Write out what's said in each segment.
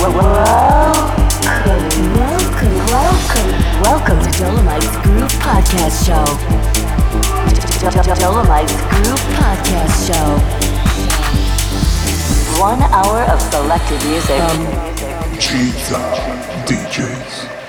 Welcome, welcome, welcome to Dolomites Groove Podcast Show. Dolomites Podcast Show. One hour of selected music. Um, gizA DJs.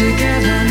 together.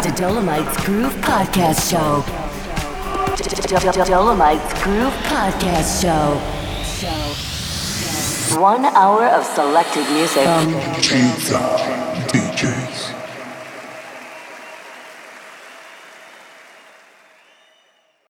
Welcome to Dolomites Groove Podcast Show. Dolomites Groove Podcast Show. One hour of selected music. From